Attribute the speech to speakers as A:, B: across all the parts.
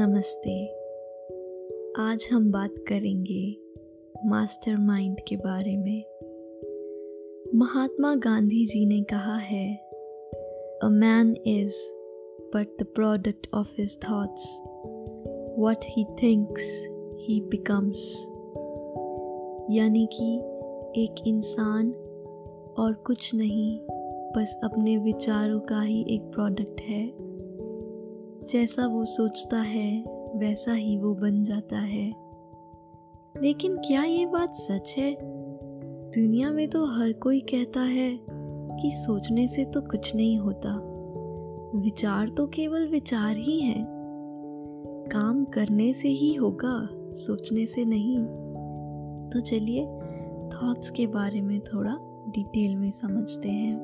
A: नमस्ते। आज हम बात करेंगे मास्टरमाइंड के बारे में। महात्मा गांधी जी ने कहा है a man is but the product of his thoughts what he thinks he becomes यानी कि एक इंसान और कुछ नहीं, बस अपने विचारों का ही एक प्रोडक्ट है। जैसा वो सोचता है, वैसा ही वो बन जाता है। लेकिन क्या ये बात सच है? दुनिया में तो हर कोई कहता है कि सोचने से तो कुछ नहीं होता। विचार तो केवल विचार ही हैं। काम करने से ही होगा, सोचने से नहीं। तो चलिए थॉट्स के बारे में थोड़ा डिटेल में समझते हैं।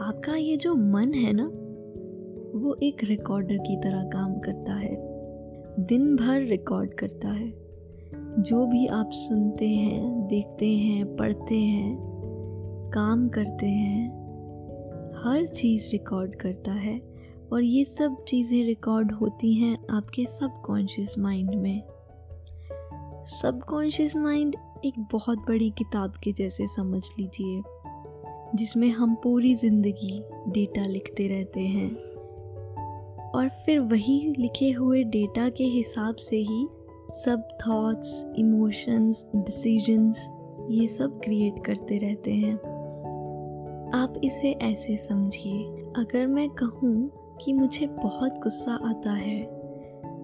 A: आपका ये जो मन है ना वो एक रिकॉर्डर की तरह काम करता है। दिन भर रिकॉर्ड करता है। जो भी आप सुनते हैं, देखते हैं, पढ़ते हैं, काम करते हैं, हर चीज़ रिकॉर्ड करता है। और ये सब चीज़ें रिकॉर्ड होती हैं आपके सबकॉन्शियस माइंड में। सबकॉन्शियस माइंड एक बहुत बड़ी किताब के जैसे समझ लीजिए, जिसमें हम पूरी ज़िंदगी डेटा लिखते रहते हैं। और फिर वही लिखे हुए डेटा के हिसाब से ही सब थॉट्स इमोशंस डिसीजंस ये सब क्रिएट करते रहते हैं। आप इसे ऐसे समझिए। अगर मैं कहूँ कि मुझे बहुत गुस्सा आता है,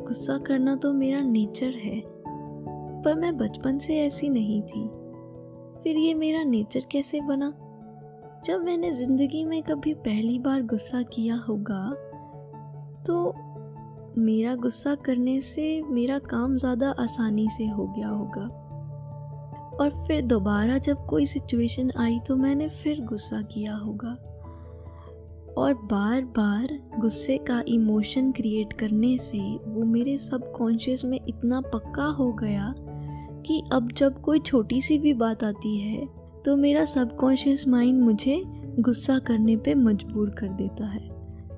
A: गुस्सा करना तो मेरा नेचर है, पर मैं बचपन से ऐसी नहीं थी, फिर ये मेरा नेचर कैसे बना? जब मैंने ज़िंदगी में कभी पहली बार गुस्सा किया होगा तो मेरा गुस्सा करने से मेरा काम ज़्यादा आसानी से हो गया होगा। और फिर दोबारा जब कोई सिचुएशन आई तो मैंने फिर गुस्सा किया होगा। और बार बार गुस्से का इमोशन क्रिएट करने से वो मेरे सबकॉन्शियस में इतना पक्का हो गया कि अब जब कोई छोटी सी भी बात आती है तो मेरा सबकॉन्शियस माइंड मुझे गुस्सा करने पे मजबूर कर देता है।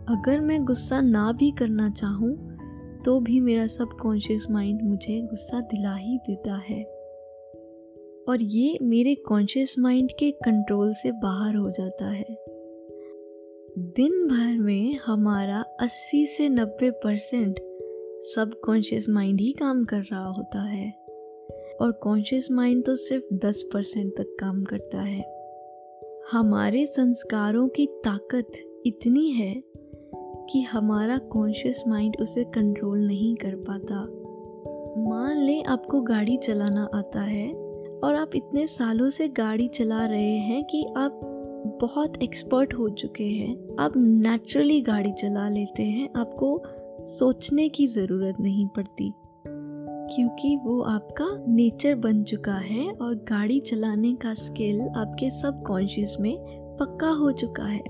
A: अगर मैं गुस्सा ना भी करना चाहूँ तो भी मेरा सब कॉन्शियस माइंड मुझे गुस्सा दिला ही देता है। और ये मेरे कॉन्शियस माइंड के कंट्रोल से बाहर हो जाता है। दिन भर में हमारा 80 से 90 परसेंट सब कॉन्शियस माइंड ही काम कर रहा होता है। और कॉन्शियस माइंड तो सिर्फ़ 10 परसेंट तक काम करता है। हमारे संस्कारों की ताकत इतनी है कि हमारा कॉन्शियस माइंड उसे कंट्रोल नहीं कर पाता। मान लें आपको गाड़ी चलाना आता है और आप इतने सालों से गाड़ी चला रहे हैं कि आप बहुत एक्सपर्ट हो चुके हैं। आप नेचुरली गाड़ी चला लेते हैं, आपको सोचने की ज़रूरत नहीं पड़ती। क्योंकि वो आपका नेचर बन चुका है और गाड़ी चलाने का स्किल आपके सब कॉन्शियस में पक्का हो चुका है।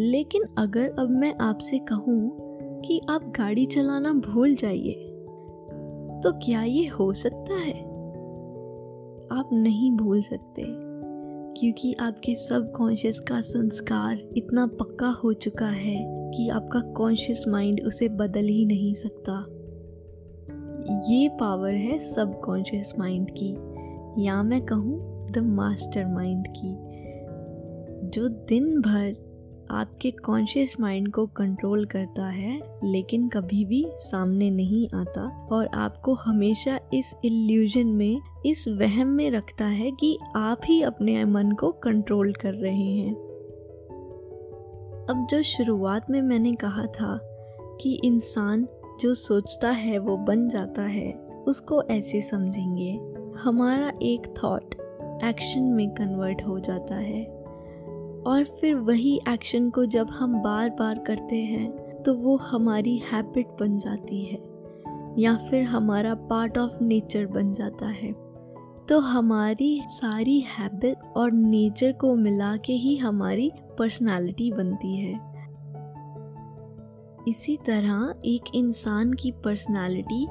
A: लेकिन अगर अब मैं आपसे कहूँ कि आप गाड़ी चलाना भूल जाइए तो क्या ये हो सकता है? आप नहीं भूल सकते, क्योंकि आपके सब कॉन्शियस का संस्कार इतना पक्का हो चुका है कि आपका कॉन्शियस माइंड उसे बदल ही नहीं सकता। ये पावर है सब कॉन्शियस माइंड की, या मैं कहूँ द मास्टर माइंड की, जो दिन भर आपके कॉन्शियस माइंड को कंट्रोल करता है, लेकिन कभी भी सामने नहीं आता और आपको हमेशा इस इल्यूजन में, इस वहम में रखता है कि आप ही अपने मन को कंट्रोल कर रहे हैं। अब जो शुरुआत में मैंने कहा था कि इंसान जो सोचता है वो बन जाता है, उसको ऐसे समझेंगे। हमारा एक थॉट एक्शन में कन्वर्ट हो जाता है। और फिर वही एक्शन को जब हम बार बार करते हैं तो वो हमारी हैबिट बन जाती है, या फिर हमारा पार्ट ऑफ़ नेचर बन जाता है। तो हमारी सारी हैबिट और नेचर को मिला के ही हमारी पर्सनालिटी बनती है। इसी तरह एक इंसान की पर्सनालिटी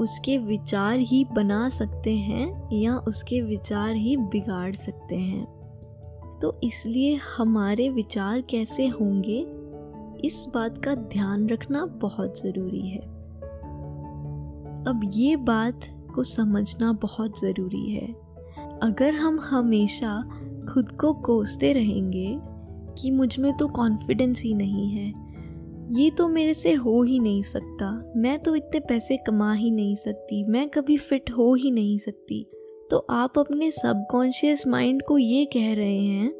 A: उसके विचार ही बना सकते हैं या उसके विचार ही बिगाड़ सकते हैं। तो इसलिए हमारे विचार कैसे होंगे, इस बात का ध्यान रखना बहुत ज़रूरी है। अब ये बात को समझना बहुत ज़रूरी है। अगर हम हमेशा खुद को कोसते रहेंगे कि मुझमें तो कॉन्फिडेंस ही नहीं है, ये तो मेरे से हो ही नहीं सकता। मैं तो इतने पैसे कमा ही नहीं सकती, मैं कभी फिट हो ही नहीं सकती। तो आप अपने सबकॉन्शियस माइंड को ये कह रहे हैं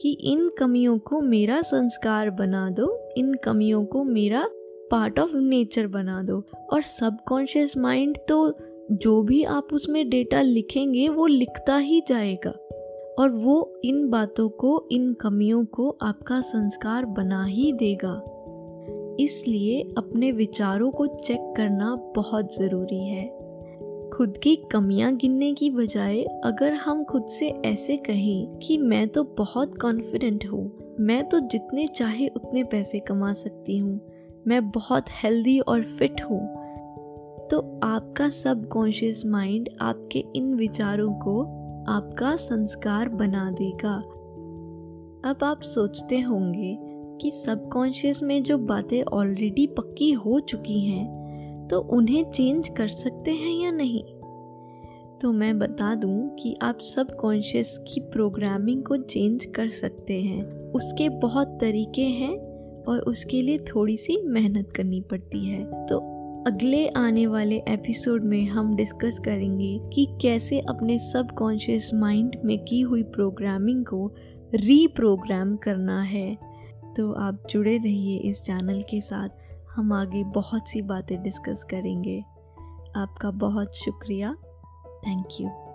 A: कि इन कमियों को मेरा संस्कार बना दो, इन कमियों को मेरा पार्ट ऑफ़ नेचर बना दो। और सबकॉन्शियस माइंड तो जो भी आप उसमें डेटा लिखेंगे, वो लिखता ही जाएगा। और वो इन बातों को, इन कमियों को आपका संस्कार बना ही देगा। इसलिए अपने विचारों को चेक करना बहुत ज़रूरी है। खुद की कमियाँ गिनने की बजाय अगर हम खुद से ऐसे कहें कि मैं तो बहुत कॉन्फिडेंट हूँ, मैं तो जितने चाहे उतने पैसे कमा सकती हूँ, मैं बहुत हेल्दी और फिट हूँ तो आपका सब कॉन्शियस माइंड आपके इन विचारों को आपका संस्कार बना देगा। अब आप सोचते होंगे कि सबकॉन्शियस में जो बातें ऑलरेडी पक्की हो चुकी हैं तो उन्हें चेंज कर सकते हैं या नहीं? तो मैं बता दूँ कि आप सब कॉन्शियस की प्रोग्रामिंग को चेंज कर सकते हैं। उसके बहुत तरीके हैं और उसके लिए थोड़ी सी मेहनत करनी पड़ती है। तो अगले आने वाले एपिसोड में हम डिस्कस करेंगे कि कैसे अपने सब कॉन्शियस माइंड में की हुई प्रोग्रामिंग को रीप्रोग्राम करना है। तो आप जुड़े रहिए इस चैनल के साथ। हम आगे बहुत सी बातें डिस्कस करेंगे। आपका बहुत शुक्रिया। Thank you